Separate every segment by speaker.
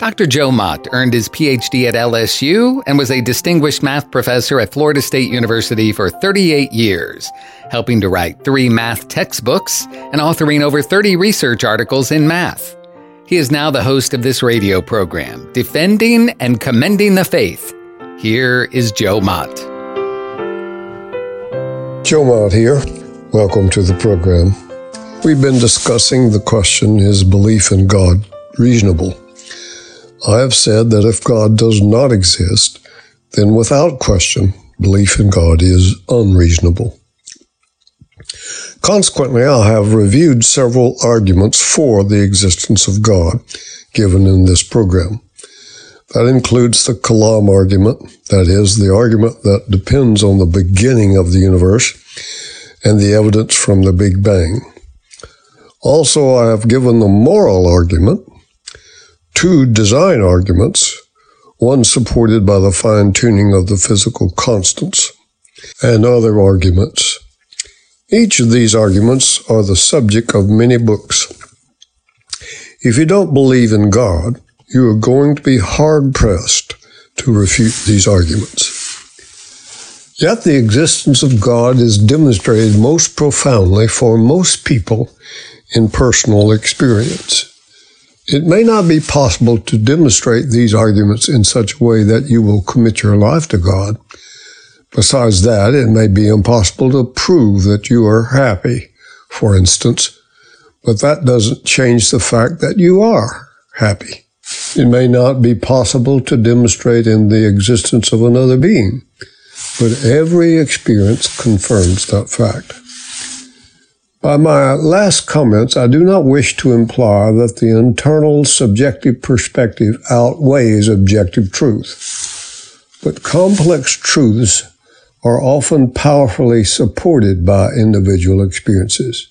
Speaker 1: Dr. Joe Mott earned his PhD at LSU and was a distinguished math professor at Florida State University for 38 years, helping to write three math textbooks and authoring over 30 research articles in math. He is now the host of this radio program, Defending and Commending the Faith. Here is Joe Mott.
Speaker 2: Joe Mott here. Welcome to the program. We've been discussing the question Is belief in God reasonable? I have said that if God does not exist, then without question, belief in God is unreasonable. Consequently, I have reviewed several arguments for the existence of God given in this program. That includes the Kalam argument, that is, the argument that depends on the beginning of the universe and the evidence from the Big Bang. Also, I have given the moral argument, two design arguments, one supported by the fine tuning of the physical constants, and other arguments. Each of these arguments are the subject of many books. If you don't believe in God, you are going to be hard pressed to refute these arguments. Yet the existence of God is demonstrated most profoundly for most people in personal experience. It may not be possible to demonstrate these arguments in such a way that you will commit your life to God. Besides that, it may be impossible to prove that you are happy, for instance, but that doesn't change the fact that you are happy. It may not be possible to demonstrate in the existence of another being, but every experience confirms that fact. By my last comments, I do not wish to imply that the internal subjective perspective outweighs objective truth. But complex truths are often powerfully supported by individual experiences.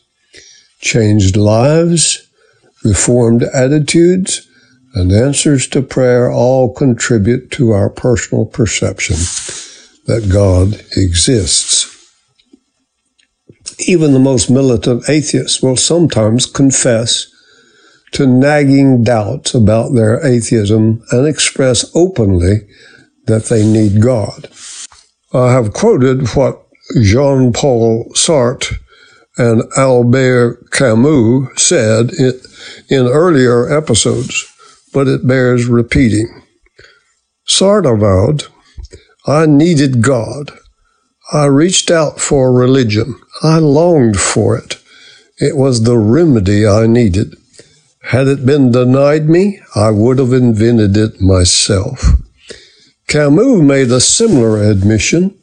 Speaker 2: Changed lives, reformed attitudes, and answers to prayer all contribute to our personal perception that God exists. Even the most militant atheists will sometimes confess to nagging doubts about their atheism and express openly that they need God. I have quoted what Jean Paul Sartre and Albert Camus said in earlier episodes, but it bears repeating. Sartre avowed, I needed God. I reached out for religion. I longed for it. It was the remedy I needed. Had it been denied me, I would have invented it myself. Camus made a similar admission.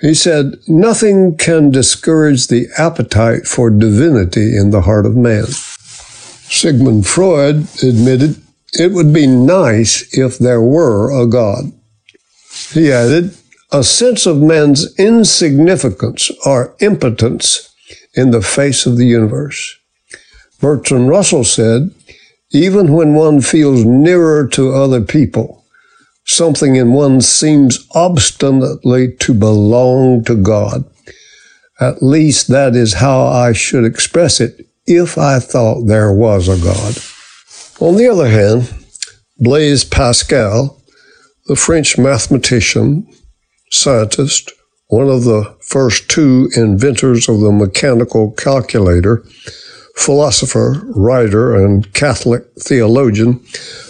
Speaker 2: He said, Nothing can discourage the appetite for divinity in the heart of man. Sigmund Freud admitted it would be nice if there were a God. He added, a sense of man's insignificance or impotence in the face of the universe. Bertrand Russell said, even when one feels nearer to other people, something in one seems obstinately to belong to God. At least that is how I should express it if I thought there was a God. On the other hand, Blaise Pascal, the French mathematician, scientist, one of the first two inventors of the mechanical calculator, philosopher, writer, and Catholic theologian,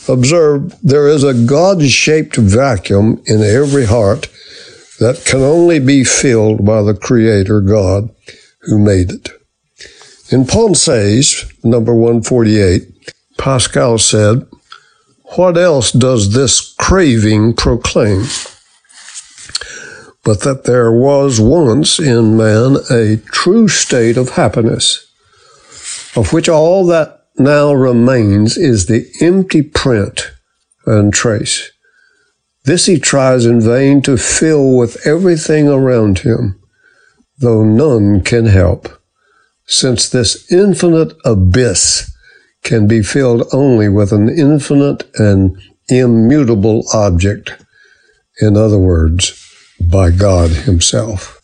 Speaker 2: observed there is a God shaped vacuum in every heart that can only be filled by the Creator God who made it. In Pensées, number 148, Pascal said, What else does this craving proclaim? But that there was once in man a true state of happiness, of which all that now remains is the empty print and trace. This he tries in vain to fill with everything around him, though none can help, since this infinite abyss can be filled only with an infinite and immutable object. In other words, by God Himself.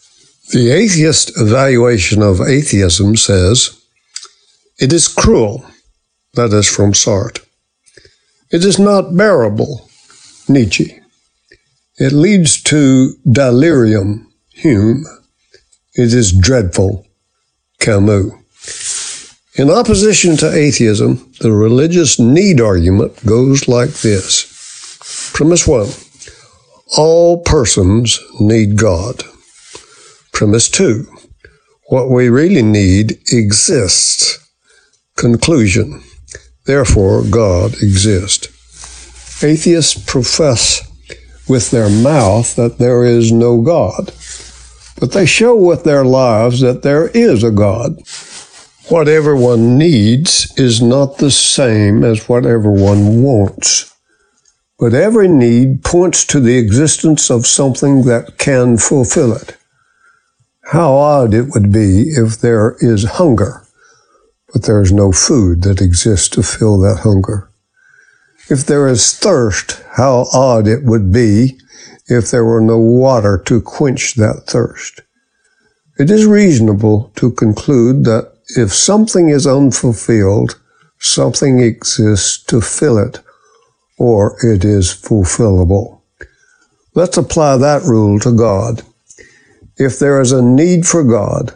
Speaker 2: The atheist evaluation of atheism says it is cruel, that is from Sartre. It is not bearable, Nietzsche. It leads to delirium, Hume. It is dreadful, Camus. In opposition to atheism, the religious need argument goes like this. Premise one all persons need God. Premise two what we really need exists. Conclusion therefore, God exists. Atheists profess with their mouth that there is no God, but they show with their lives that there is a God. What everyone needs is not the same as what everyone wants. But every need points to the existence of something that can fulfill it. How odd it would be if there is hunger, but there is no food that exists to fill that hunger. If there is thirst, how odd it would be if there were no water to quench that thirst. It is reasonable to conclude that if something is unfulfilled, something exists to fill it, or it is fulfillable. Let's apply that rule to God. If there is a need for God,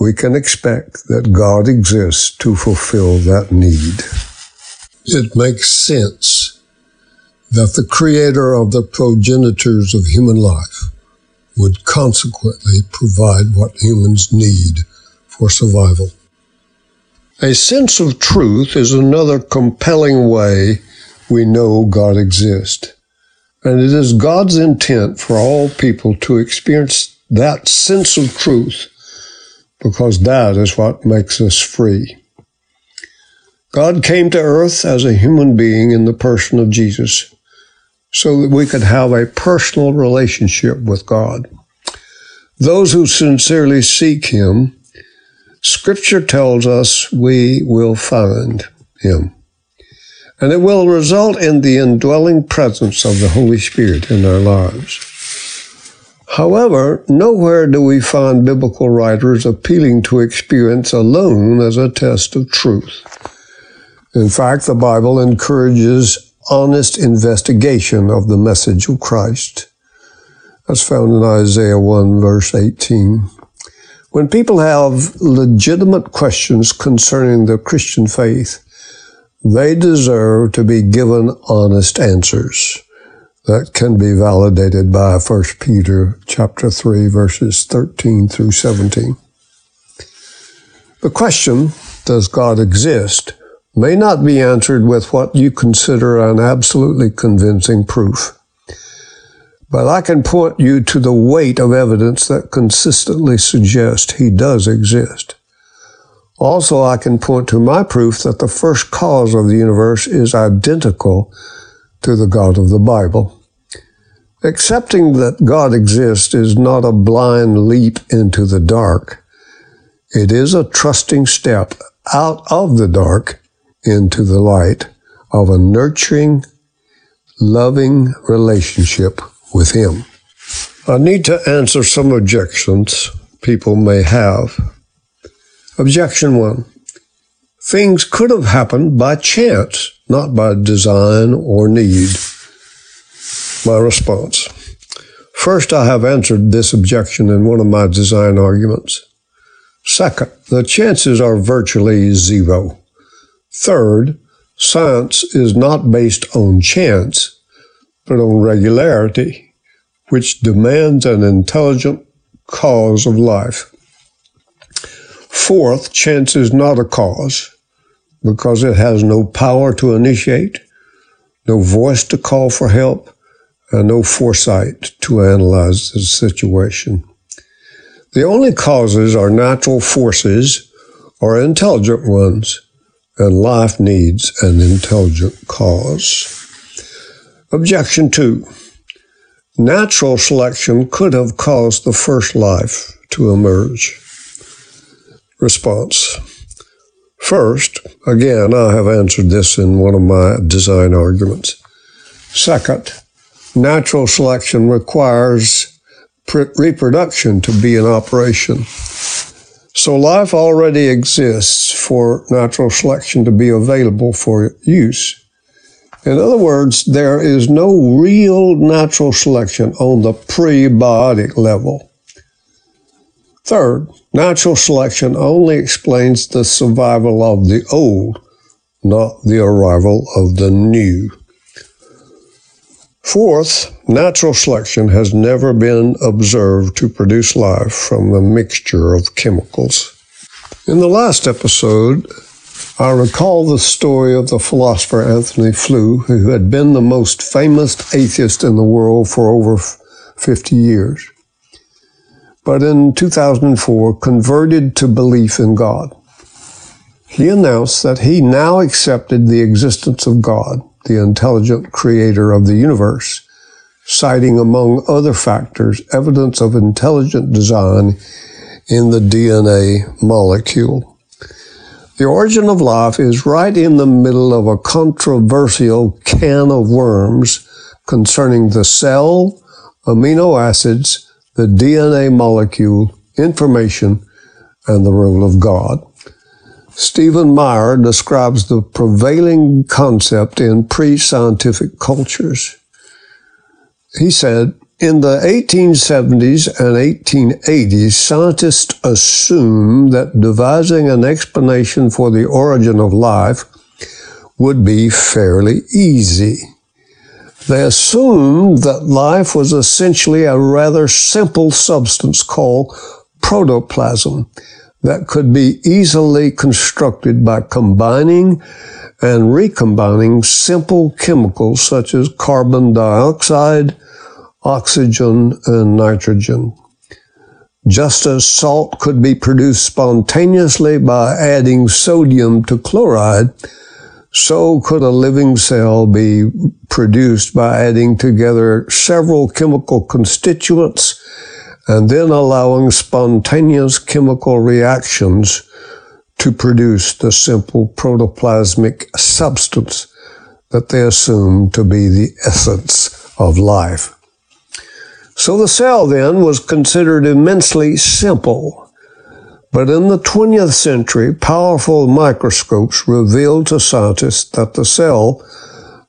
Speaker 2: we can expect that God exists to fulfill that need. It makes sense that the creator of the progenitors of human life would consequently provide what humans need for survival. A sense of truth is another compelling way we know God exists. And it is God's intent for all people to experience that sense of truth because that is what makes us free. God came to earth as a human being in the person of Jesus so that we could have a personal relationship with God. Those who sincerely seek Him Scripture tells us we will find him. And it will result in the indwelling presence of the Holy Spirit in our lives. However, nowhere do we find biblical writers appealing to experience alone as a test of truth. In fact, the Bible encourages honest investigation of the message of Christ. That's found in Isaiah 1 verse 18. When people have legitimate questions concerning the Christian faith, they deserve to be given honest answers that can be validated by 1 Peter chapter 3 verses 13 through 17. The question, does God exist, may not be answered with what you consider an absolutely convincing proof. But I can point you to the weight of evidence that consistently suggests he does exist. Also, I can point to my proof that the first cause of the universe is identical to the God of the Bible. Accepting that God exists is not a blind leap into the dark. It is a trusting step out of the dark into the light of a nurturing, loving relationship with Him. I need to answer some objections people may have. Objection one Things could have happened by chance, not by design or need. My response First, I have answered this objection in one of my design arguments. Second, the chances are virtually zero. Third, science is not based on chance, but on regularity, which demands an intelligent cause of life. Fourth, chance is not a cause because it has no power to initiate, no voice to call for help, and no foresight to analyze the situation. The only causes are natural forces or intelligent ones, and life needs an intelligent cause. Objection 2. Natural selection could have caused the first life to emerge. Response. First, again, I have answered this in one of my design arguments. Second, natural selection requires reproduction to be in operation. So life already exists for natural selection to be available for use. In other words, there is no real natural selection on the prebiotic level. Third, natural selection only explains the survival of the old, not the arrival of the new. Fourth, natural selection has never been observed to produce life from a mixture of chemicals. In the last episode, I recall the story of the philosopher Antony Flew, who had been the most famous atheist in the world for over 50 years, but in 2004 converted to belief in God. He announced that he now accepted the existence of God, the intelligent creator of the universe, citing among other factors evidence of intelligent design in the DNA molecule. The origin of life is right in the middle of a controversial can of worms concerning the cell, amino acids, the DNA molecule, information, and the role of God. Stephen Meyer describes the prevailing concept in pre scientific cultures. He said, in the 1870s and 1880s, scientists assumed that devising an explanation for the origin of life would be fairly easy. They assumed that life was essentially a rather simple substance called protoplasm that could be easily constructed by combining and recombining simple chemicals such as carbon dioxide, oxygen, and nitrogen. Just as salt could be produced spontaneously by adding sodium to chloride, so could a living cell be produced by adding together several chemical constituents and then allowing spontaneous chemical reactions to produce the simple protoplasmic substance that they assume to be the essence of life. So the cell then was considered immensely simple. But in the 20th century, powerful microscopes revealed to scientists that the cell,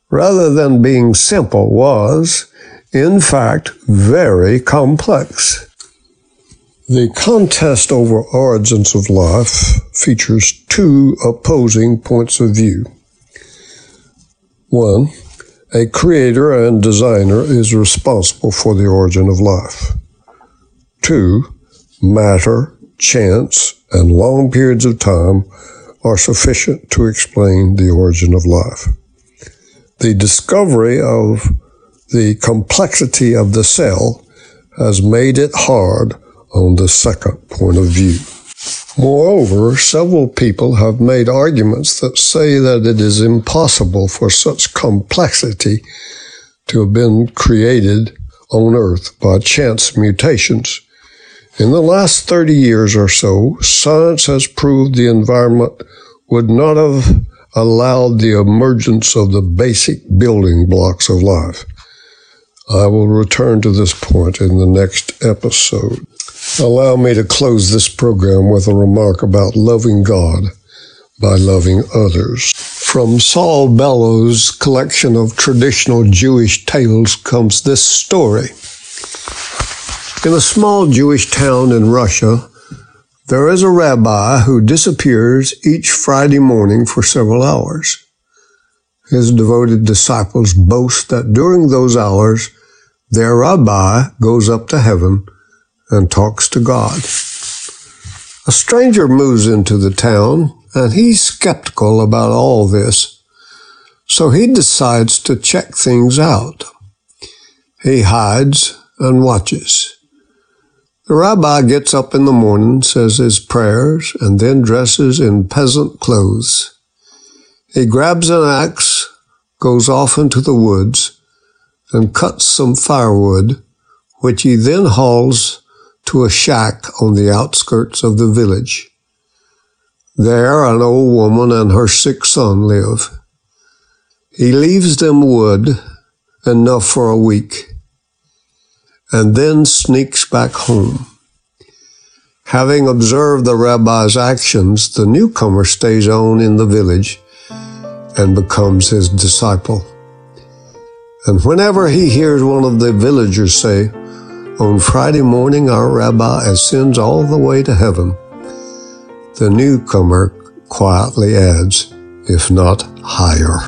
Speaker 2: rather than being simple, was, in fact, very complex. The contest over origins of life features two opposing points of view. One, a creator and designer is responsible for the origin of life. Two, matter, chance, and long periods of time are sufficient to explain the origin of life. The discovery of the complexity of the cell has made it hard on the second point of view. Moreover, several people have made arguments that say that it is impossible for such complexity to have been created on Earth by chance mutations. In the last 30 years or so, science has proved the environment would not have allowed the emergence of the basic building blocks of life. I will return to this point in the next episode. Allow me to close this program with a remark about loving God by loving others. From Saul Bellow's collection of traditional Jewish tales comes this story. In a small Jewish town in Russia, there is a rabbi who disappears each Friday morning for several hours. His devoted disciples boast that during those hours, their rabbi goes up to heaven and talks to God. A stranger moves into the town and he's skeptical about all this, so he decides to check things out. He hides and watches. The rabbi gets up in the morning, says his prayers, and then dresses in peasant clothes. He grabs an axe, goes off into the woods, and cuts some firewood, which he then hauls to a shack on the outskirts of the village. There, an old woman and her sick son live. He leaves them wood enough for a week and then sneaks back home. Having observed the rabbi's actions, the newcomer stays on in the village and becomes his disciple. And whenever he hears one of the villagers say, On Friday morning our rabbi ascends all the way to heaven, the newcomer quietly adds, If not higher.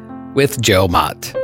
Speaker 1: with Joe Mott.